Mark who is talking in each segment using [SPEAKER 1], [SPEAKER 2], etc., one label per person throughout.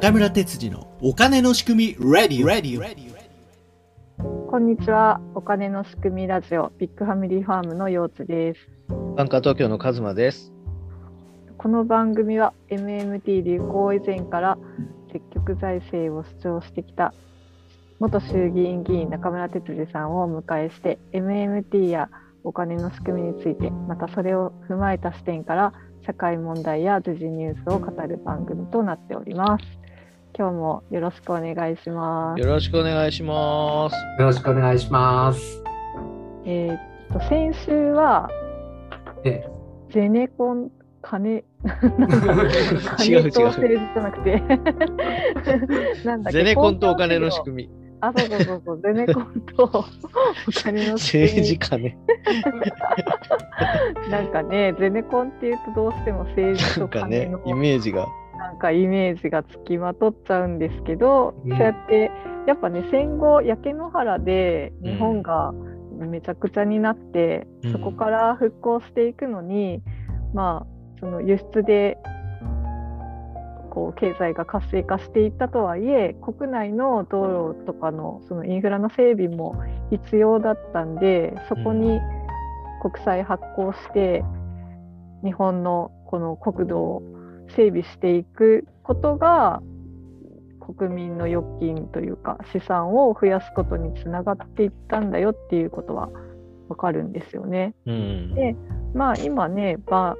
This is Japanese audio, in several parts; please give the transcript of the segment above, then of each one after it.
[SPEAKER 1] 中村哲次のお金の仕組み Ready, Ready, Ready.
[SPEAKER 2] こんにちは。お金の仕組みラジオビッグファミリーファームの陽津です。
[SPEAKER 3] バンカー東京のカズマです。
[SPEAKER 2] この番組は MMT 流行以前から積極財政を主張してきた元衆議院議員中村哲次さんをお迎えして MMT やお金の仕組みについてまたそれを踏まえた視点から社会問題や時事ニュースを語る番組となっております。今日もよろしくお願いします。
[SPEAKER 3] よろしくお願いします。
[SPEAKER 4] よろしくお願いします。
[SPEAKER 2] えーっと先週は
[SPEAKER 4] え
[SPEAKER 2] ゼネコン金なんか
[SPEAKER 3] 違う違う
[SPEAKER 2] 金と政治じゃなくてなんだっけ
[SPEAKER 3] ゼネコンとお金の仕組み。
[SPEAKER 2] みあそうそうそうそうゼネコンとお金の仕組み
[SPEAKER 3] 政治家ね。
[SPEAKER 2] なんかねゼネコンっていうとどうしても政治と
[SPEAKER 3] なんかね
[SPEAKER 2] 金の、
[SPEAKER 3] イメージが。
[SPEAKER 2] なんかイメージがつきまとっちゃうんですけど、
[SPEAKER 4] うん。
[SPEAKER 2] そうやってやっぱね戦後焼け野原で日本がめちゃくちゃになって、
[SPEAKER 3] うん。
[SPEAKER 2] そこから復興していくのに、まあその輸出でこう経済が活性化していったとはいえ国内の道路とかのそのインフラの整備も必要だったんでそこに国債発行して日本のこの国土を整備していくことが国民の預金というか資産を増やすことにつながっていったんだよっていうことはわかるんですよね。
[SPEAKER 3] うん。
[SPEAKER 2] でまあ今ねバ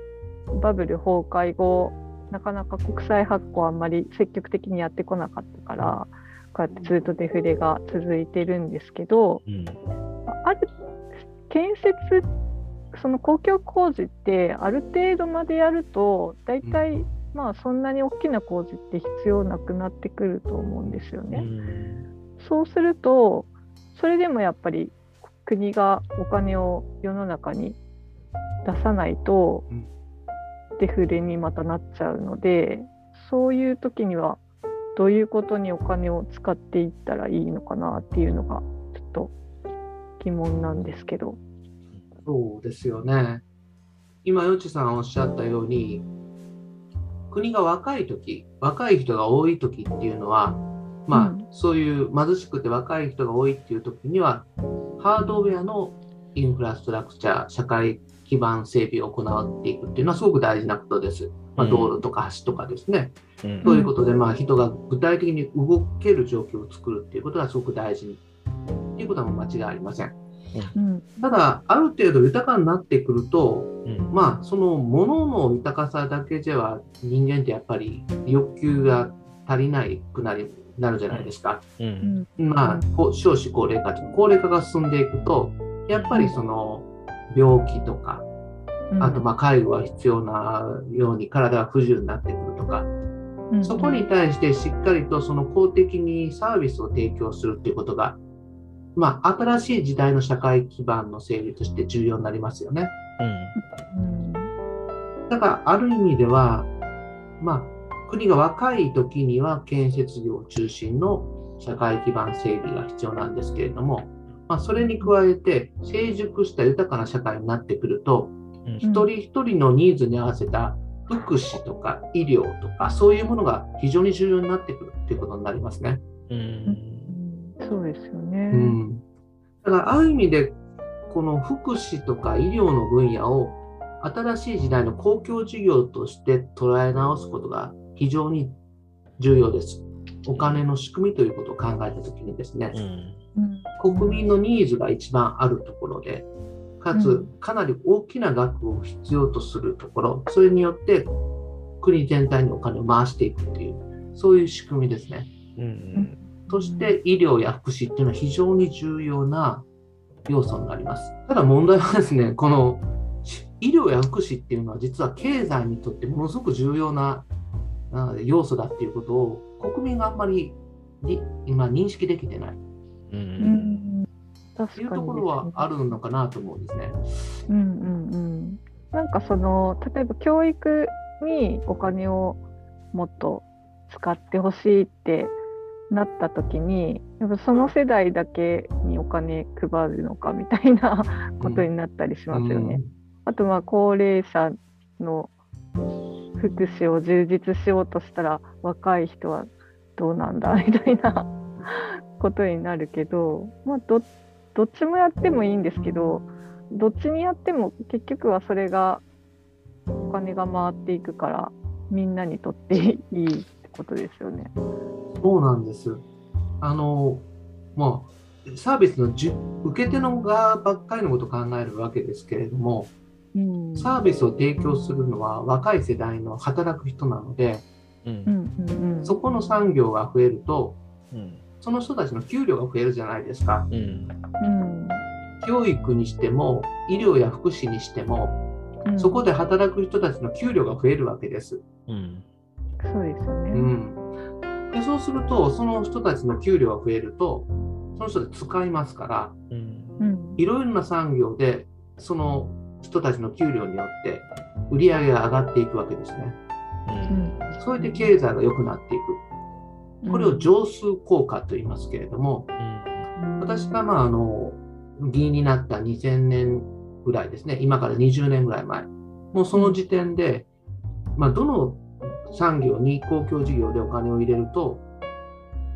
[SPEAKER 2] バブル崩壊後なかなか国債発行あんまり積極的にやってこなかったからこうやってずっとデフレが続いてるんですけど
[SPEAKER 3] うん。
[SPEAKER 2] ある建設その公共工事ってある程度までやると大体、まあそんなに大きな工事って必要なくなってくると思うんですよね。そうするとそれでもやっぱり国がお金を世の中に出さないと
[SPEAKER 4] うん
[SPEAKER 2] デフレにまたなっちゃうのでそういう時にはどういうことにお金を使っていったらいいのかなっていうのがちょっと疑問なんですけど。
[SPEAKER 4] そうですよね。今、よちさんおっしゃったように、国が若い時若い人が多い時っていうのは、まあ、
[SPEAKER 2] うん
[SPEAKER 4] そういう貧しくて若い人が多いっていう時には、ハードウェアのインフラストラクチャー、社会基盤整備を行っていくっていうのはすごく大事なことです。まあ、
[SPEAKER 3] うん
[SPEAKER 4] 道路とか橋とかですね。
[SPEAKER 3] うん
[SPEAKER 4] いうことで、まあ、人が具体的に動ける状況を作るっていうことがすごく大事に。っていうことは間違いありません。
[SPEAKER 2] うん。
[SPEAKER 4] ただ、ある程度豊かになってくると、
[SPEAKER 3] うん。
[SPEAKER 4] まあ、その物の豊かさだけでは人間ってやっぱり欲求が足りないくなりなるじゃないですか。
[SPEAKER 3] う。
[SPEAKER 2] うん。ん
[SPEAKER 4] まあ、こう少子高齢化と高齢化が進んでいくと、やっぱりその病気とか、
[SPEAKER 2] うん。
[SPEAKER 4] あとまあ介護が必要なように体が不自由になってくるとか、
[SPEAKER 2] うん。
[SPEAKER 4] そこに対してしっかりとその公的にサービスを提供するっていうことが、まあ、新しい時代の社会基盤の整備として重要になりますよね。
[SPEAKER 2] うん
[SPEAKER 4] だから、ある意味では、まあ、国が若い時には建設業中心の社会基盤整備が必要なんですけれども、まあ、それに加えて成熟した豊かな社会になってくると、
[SPEAKER 3] うん
[SPEAKER 4] 一人一人のニーズに合わせた福祉とか医療とか、そういうものが非常に重要になってくるっていうことになりますね。
[SPEAKER 3] うん。
[SPEAKER 2] そうですよね。
[SPEAKER 4] うん、だから、ある意味で、この福祉とか医療の分野を新しい時代の公共事業として捉え直すことが非常に重要です。お金の仕組みということを考えたときにですね、
[SPEAKER 3] うん。
[SPEAKER 2] うん
[SPEAKER 4] 国民のニーズが一番あるところで、かつ
[SPEAKER 2] うん
[SPEAKER 4] かなり大きな額を必要とするところ、それによって国全体にお金を回していくという、そういう仕組みですね。
[SPEAKER 3] うん。
[SPEAKER 4] そして医療や福祉っていうのは非常に重要な要素になります。ただ問題はですね、このし医療や福祉っていうのは実は経済にとってものすごく重要なあ要素だっていうことを国民があんまりり今認識できてない
[SPEAKER 3] う。
[SPEAKER 2] うんん確
[SPEAKER 4] というところはあるのかなと思うんですね。
[SPEAKER 2] うんうんうん、なんかその例えば教育にお金をもっと使ってほしいってなった時にやっぱその世代だけにお金配るのかみたいなことになったりしますよね。あとまあ高齢者の福祉を充実しようとしたら若い人はどうなんだみたいな ことになるけど、まあ、どどっちもやってもいいんですけどどっちにやっても結局はそれがお金が回っていくからみんなにとっていいことですよね。
[SPEAKER 4] そうなんです。あの、まあ、サービスのじゅ受け手の側ばっかりのことを考えるわけですけれども、
[SPEAKER 2] うん
[SPEAKER 4] サービスを提供するのは若い世代の働く人なので、
[SPEAKER 3] う。
[SPEAKER 2] うん
[SPEAKER 4] そこの産業が増えると、
[SPEAKER 3] うん。
[SPEAKER 4] その人たちの給料が増えるじゃないですか。
[SPEAKER 3] うん。
[SPEAKER 2] うん
[SPEAKER 4] 教育にしても、医療や福祉にしても、
[SPEAKER 2] うん
[SPEAKER 4] そこで働く人たちの給料が増えるわけです。
[SPEAKER 3] うん。
[SPEAKER 2] そうですよね。
[SPEAKER 4] うん、でそうすると、その人たちの給料が増えると、その人で使いますから、
[SPEAKER 3] うん。
[SPEAKER 2] うん
[SPEAKER 4] いろいろな産業で、その人たちの給料によって、売り上げが上がっていくわけですね。
[SPEAKER 2] うん
[SPEAKER 4] それで経済が良くなっていく。これを乗数効果と言いますけれども、私がまああの議員になった2000年ぐらいですね、今から20年ぐらい前、もうその時点で、まあ、どの産業に公共事業でお金を入れると、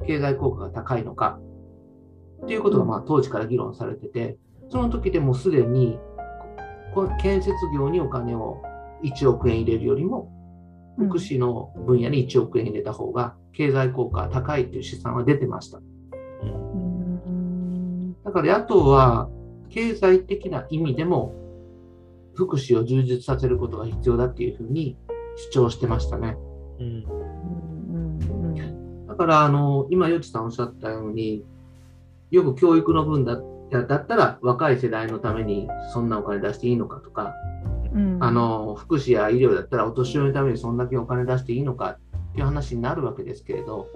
[SPEAKER 4] 経済効果が高いのかっていうことがまあ当時から議論されてて、その時でもうすでに建設業にお金を1億円入れるよりも、福祉の分野に1億円入れた方が経済効果が高いという試算は出てました。
[SPEAKER 2] うん。
[SPEAKER 4] だから野党は経済的な意味でも福祉を充実させることが必要だっていうふうに主張してましたね。
[SPEAKER 3] うん。
[SPEAKER 2] うんうん
[SPEAKER 4] だからあの今、よちさんおっしゃったように、よく教育の分だだったら若い世代のためにそんなお金出していいのかとか、
[SPEAKER 2] うん
[SPEAKER 4] あの福祉や医療だったらお年寄りのためにそんだけお金出していいのかっていう話になるわけですけれど、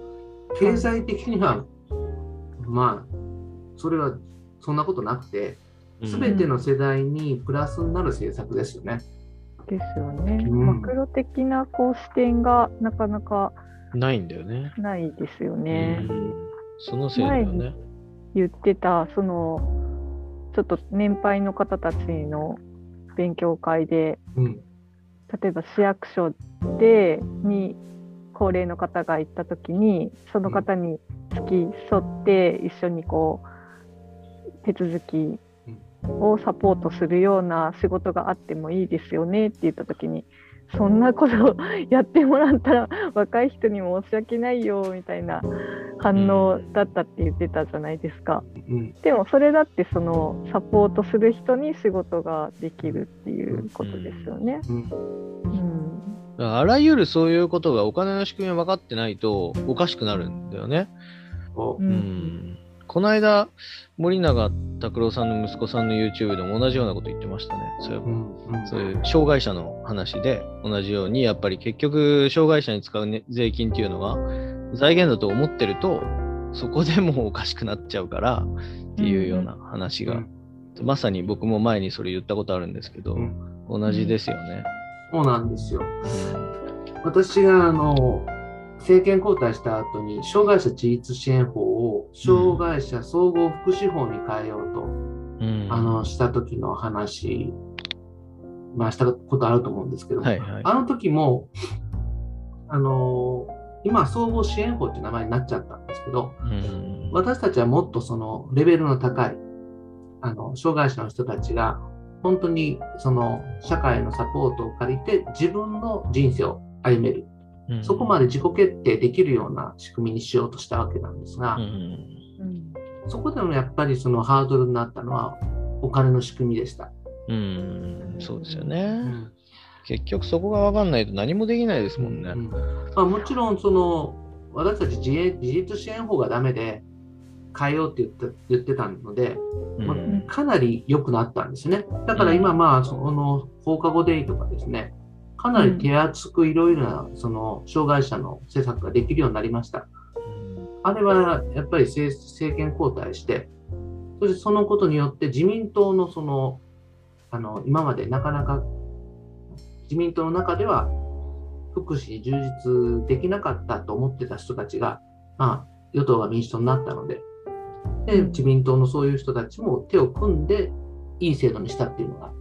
[SPEAKER 4] 経済的には、まあ、それはそんなことなくて、すべての世代にプラスになる政策ですよね。
[SPEAKER 2] ですよね。
[SPEAKER 4] うん
[SPEAKER 2] マクロ的なこう視点がなかなか
[SPEAKER 3] ないんだよね。
[SPEAKER 2] ないですよね。
[SPEAKER 3] うんそのせいだよね。
[SPEAKER 2] 言ってたそのちょっと年配の方たちの勉強会で
[SPEAKER 4] うん。
[SPEAKER 2] 例えば市役所でに高齢の方が行った時にその方に付き添って一緒にこう手続きをサポートするような仕事があってもいいですよねって言った時にそんなことをやってもらったら 若い人に申し訳ないよみたいな反応だったって言ってたじゃないですか。
[SPEAKER 4] うん。
[SPEAKER 2] でもそれだってそのサポートする人に仕事ができるっていうことですよね。
[SPEAKER 4] うん。
[SPEAKER 2] うん
[SPEAKER 3] あらゆるそういうことがお金の仕組みが分かってないとおかしくなるんだよね。
[SPEAKER 4] こ
[SPEAKER 2] う
[SPEAKER 3] うんん。この間、森永拓郎さんの息子さんの YouTube でも同じようなこと言ってましたね。そういえば
[SPEAKER 4] う。うん。うん
[SPEAKER 3] そういう障害者の話で同じように、やっぱり結局、障害者に使う、ね、税金っていうのが財源だと思ってると、そこでもうおかしくなっちゃうからっていうような話が、まさに僕も前にそれ言ったことあるんですけど、
[SPEAKER 4] うん
[SPEAKER 3] 同じですよね。
[SPEAKER 4] そうなんですよ。私があの政権交代した後に障害者自立支援法を障害者総合福祉法に変えようと、
[SPEAKER 3] うん。
[SPEAKER 4] あのした時の話、まあ、したことあると思うんですけど、
[SPEAKER 3] はいはい。
[SPEAKER 4] あの時もあの今は総合支援法っていう名前になっちゃったんですけど
[SPEAKER 3] うん。
[SPEAKER 4] 私たちはもっとそのレベルの高いあの障害者の人たちが本当にその社会のサポートを借りて自分の人生を歩める
[SPEAKER 3] うん
[SPEAKER 4] そこまで自己決定できるような仕組みにしようとしたわけなんですが、そこでもやっぱりそのハードルになったのはお金の仕組みでした。
[SPEAKER 3] うん。そうですよね。
[SPEAKER 4] うん
[SPEAKER 3] 結局そこが分かんないと何もできないですもんね。
[SPEAKER 4] うんまあ、もちろんその私たち自営自立支援法がダメで変えようって言って言ってたので、まあ
[SPEAKER 3] うん
[SPEAKER 4] かなり良くなったんですね。だから今まあその放課後デイとかですね、かなり手厚くいろいろなその障害者の施策ができるようになりました。あれはやっぱり政政権交代して、そしてそのことによって自民党のその、あの、今までなかなか自民党の中では福祉に充実できなかったと思ってた人たちが、まあ、与党が民主党になったので、で、自民党のそういう人たちも手を組んで、いい制度にしたっていうのが、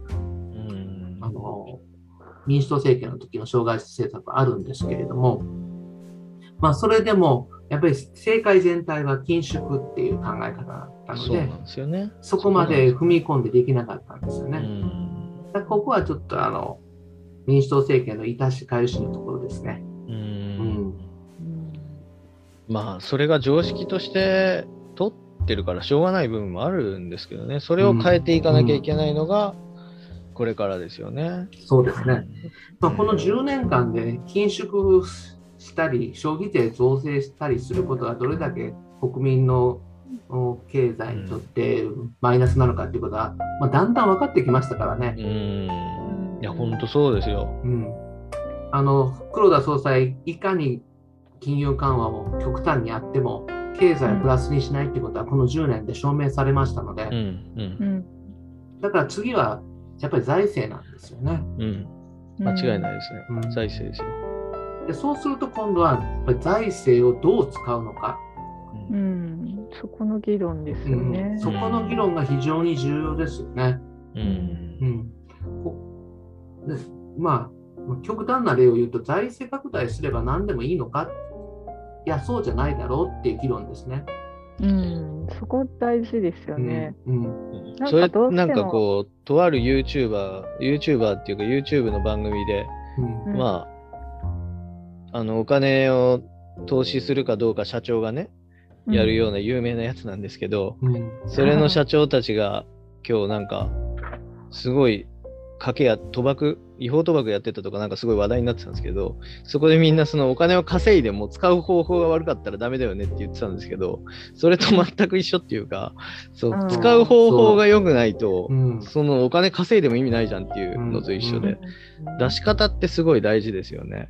[SPEAKER 4] 民主党政権の時の障害者政策はあるんですけれども、まあ、それでも、やっぱり政界全体は緊縮っていう考え方だったので
[SPEAKER 3] そね。
[SPEAKER 4] そこまで踏み込んでできなかったんですよ
[SPEAKER 3] う
[SPEAKER 4] ね。
[SPEAKER 3] ん。
[SPEAKER 4] だここはちょっとあの民主党政権のいたしかゆしのところですね。
[SPEAKER 3] まあ、それが常識として取ってるからしょうがない部分もあるんですけどね。それを変えていかなきゃいけないのが、これからですよね。
[SPEAKER 4] そうですね。まあ、この10年間で緊縮したり、消費税増税したりすることがどれだけ国民のお経済にとってマイナスなのかっていうことは、まあ、だんだん分かってきましたからね。
[SPEAKER 3] うん。いや、ほんとそうですよ。
[SPEAKER 4] うん、あの黒田総裁、いかに金融緩和を極端にやっても、経済をプラスにしないってことは、この10年で証明されましたので、
[SPEAKER 3] うん。うん
[SPEAKER 2] う。ん
[SPEAKER 4] だから次はやっぱり財政なんですよね。
[SPEAKER 3] うん。間違いないですね。
[SPEAKER 4] うん
[SPEAKER 3] 財政ですよ。
[SPEAKER 4] でそうすると今度はやっぱり財政をどう使うのか、
[SPEAKER 2] うん、そこの議論ですよね
[SPEAKER 4] うん。そこの議論が非常に重要ですよね。
[SPEAKER 3] うん。
[SPEAKER 4] うんこでまあ、極端な例を言うと、財政拡大すれば何でもいいのか、いや、そうじゃないだろうっていう議論ですね。
[SPEAKER 2] うん、そこ大事ですよね。
[SPEAKER 4] うん
[SPEAKER 2] なんか
[SPEAKER 3] それなんかこう、とある YouTuber、YouTuber っていうか YouTube の番組で、
[SPEAKER 4] うん。
[SPEAKER 2] うん。
[SPEAKER 3] まあ、あの、お金を投資するかどうか社長がね、やるような有名なやつなんですけど、
[SPEAKER 4] うん。
[SPEAKER 3] それの社長たちが今日なんか、すごい、賭けや賭博、違法賭博やってたとかなんかすごい話題になってたんですけど、そこでみんなそのお金を稼いでも使う方法が悪かったらダメだよねって言ってたんですけど、それと全く一緒っていうか、そうう、
[SPEAKER 2] ん。
[SPEAKER 3] 使う方法が良くないと
[SPEAKER 4] う、ん。
[SPEAKER 3] そのお金稼いでも意味ないじゃんっていうのと一緒で、出し方ってすごい大事ですよね。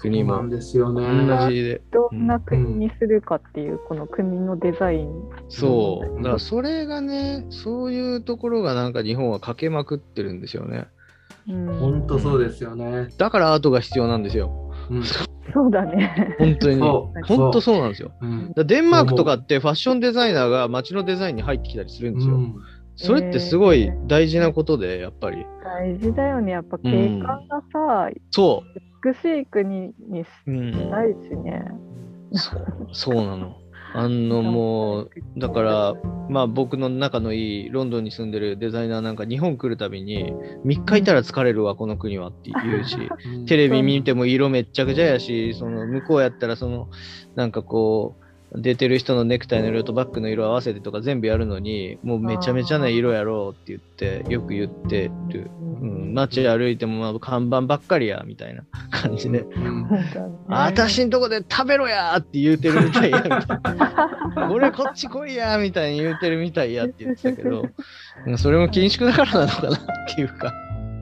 [SPEAKER 3] 国も
[SPEAKER 4] ですよね。
[SPEAKER 3] 同じで。
[SPEAKER 2] どんな国にするかっていう、この国のデザイン。
[SPEAKER 3] そう。
[SPEAKER 4] うん
[SPEAKER 3] だからそれがね、そういうところがなんか日本はかけまくってるんですよね。
[SPEAKER 2] うん
[SPEAKER 4] 本当そうですよね。
[SPEAKER 3] だからアートが必要なんですよ。
[SPEAKER 4] うん
[SPEAKER 2] そうだね。
[SPEAKER 3] 本当に。本当そうなんですよ。デンマークとかってファッションデザイナーが街のデザインに入ってきたりするんですよ。
[SPEAKER 4] うん
[SPEAKER 3] それってすごい大事なことで、やっぱり。
[SPEAKER 2] 大事だよね。やっぱ景観がさ、
[SPEAKER 3] そ
[SPEAKER 2] 美しい国にし
[SPEAKER 3] う。うん。
[SPEAKER 2] たいしね。
[SPEAKER 3] そうそうなの。あのもう、だから、まあ僕の仲のいいロンドンに住んでるデザイナーなんか日本来るたびに、3日いたら疲れるわ、この国はって言うし、
[SPEAKER 4] うん
[SPEAKER 3] テレビ見ても色めっちゃくちゃやし、その向こうやったらその、なんかこう、出てる人のネクタイの色とバッグの色合わせてとか全部やるのに、もうめちゃめちゃな色やろうって言って、よく言ってる。うん、街歩いてもまあ看板ばっかりや、みたいな感じで。私んとこで食べろやーって言うてるみたいや、みたいな。俺こっち来いやーみたいに言うてるみたいやって言ってたけど、うんそれも緊縮だからなのかなっていうか。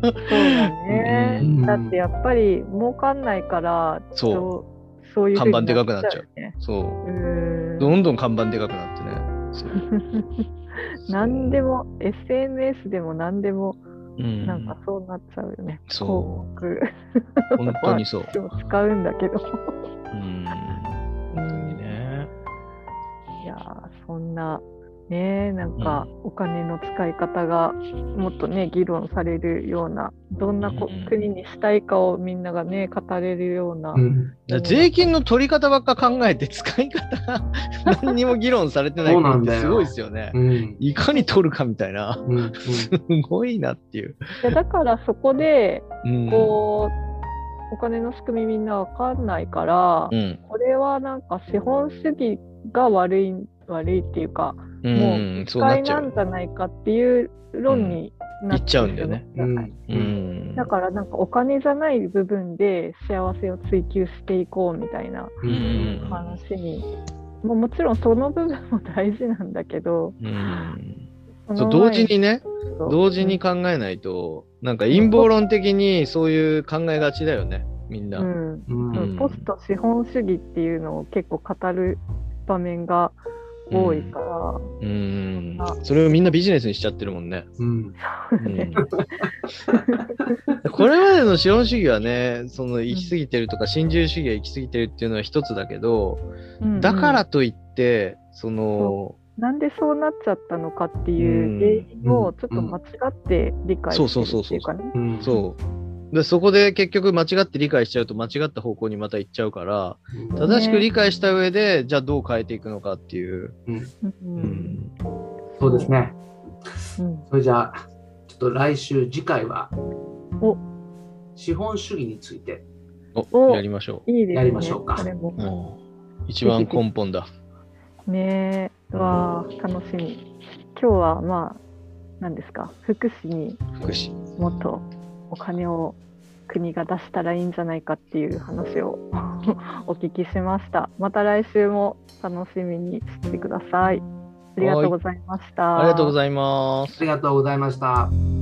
[SPEAKER 2] そうだね、
[SPEAKER 4] うん
[SPEAKER 2] だってやっぱり儲かんないから、
[SPEAKER 3] そう
[SPEAKER 2] そういう
[SPEAKER 3] 看板でかくなっちゃう。そうどんどん看板でかくなってね。
[SPEAKER 2] 何でも SNS でも何でも
[SPEAKER 3] うん、
[SPEAKER 2] なんかそうなっちゃうよね。
[SPEAKER 3] そう
[SPEAKER 2] 広
[SPEAKER 3] 本当にそう。
[SPEAKER 2] 告を使うんだけど。
[SPEAKER 3] うん。本当にね。
[SPEAKER 2] いやーそんなねなんかお金の使い方がもっとね議論されるようなどんなこ
[SPEAKER 3] うん
[SPEAKER 2] 国にしたいかをみんながね語れるような、
[SPEAKER 4] うん
[SPEAKER 3] 税金の取り方ばっか考えて使い方が 何にも議論されてないってすごいですよね。
[SPEAKER 4] うん
[SPEAKER 3] いかに取るかみたいな。
[SPEAKER 4] うんうん
[SPEAKER 3] すごいなっていう。
[SPEAKER 2] いやだからそこで
[SPEAKER 3] うん。
[SPEAKER 2] こう、お金の仕組みみんなわかんないから、
[SPEAKER 3] うん。
[SPEAKER 2] これはなんか資本主義が悪い悪いっていうか、
[SPEAKER 3] う、
[SPEAKER 2] もうん機
[SPEAKER 3] そうな
[SPEAKER 2] んじゃないかっていう論になっ
[SPEAKER 3] ちゃうんだよね。
[SPEAKER 2] だからなんかお金じゃない部分で幸せを追求していこうみたいな
[SPEAKER 4] うん。
[SPEAKER 3] うん
[SPEAKER 2] 話に、もうもちろんその部分も大事なんだけど、
[SPEAKER 3] うん。
[SPEAKER 2] そ
[SPEAKER 3] そう同時にね、同時に考えないと、なんか陰謀論的にそういう考えがちだよね、みんな。
[SPEAKER 2] うん。
[SPEAKER 4] うん。
[SPEAKER 3] うん
[SPEAKER 2] ポスト資本主義っていうのを結構語る場面が多いから、
[SPEAKER 3] うん。
[SPEAKER 2] あ。
[SPEAKER 3] それをみんなビジネスにしちゃってるもんね。
[SPEAKER 4] うん。
[SPEAKER 3] うん。これまでの資本主義はね、その行き過ぎてるとか、新自由主義が行き過ぎてるっていうのは一つだけど、
[SPEAKER 2] うん
[SPEAKER 3] だからといって、その、
[SPEAKER 2] なんでそうなっちゃったのかっていう原因をちょっと間違って理解してるっていうかね。
[SPEAKER 4] うん。
[SPEAKER 3] そう、でそこで結局間違って理解しちゃうと間違った方向にまた行っちゃうから、
[SPEAKER 4] うん
[SPEAKER 3] 正しく理解した上で、じゃあどう変えていくのかっていう。
[SPEAKER 2] う
[SPEAKER 3] うんん。
[SPEAKER 4] そうですね。
[SPEAKER 2] うん
[SPEAKER 4] それじゃあ、ちょっと来週、次回は
[SPEAKER 2] お、
[SPEAKER 4] 資本主義について、
[SPEAKER 3] お、
[SPEAKER 2] お
[SPEAKER 3] やりましょ
[SPEAKER 2] いいですね。
[SPEAKER 4] やりましょうか
[SPEAKER 2] それも
[SPEAKER 3] う。うん。一番根本だ。
[SPEAKER 2] ねえ、わあ、楽しみ。今日はまあ、何ですか、福祉に
[SPEAKER 3] 福祉。
[SPEAKER 2] もっとお金を国が出したらいいんじゃないかっていう話をお聞きしました。また来週も楽しみにしてください。ありがとうございました。
[SPEAKER 3] ありがとうございます
[SPEAKER 4] あ。りがとうございました。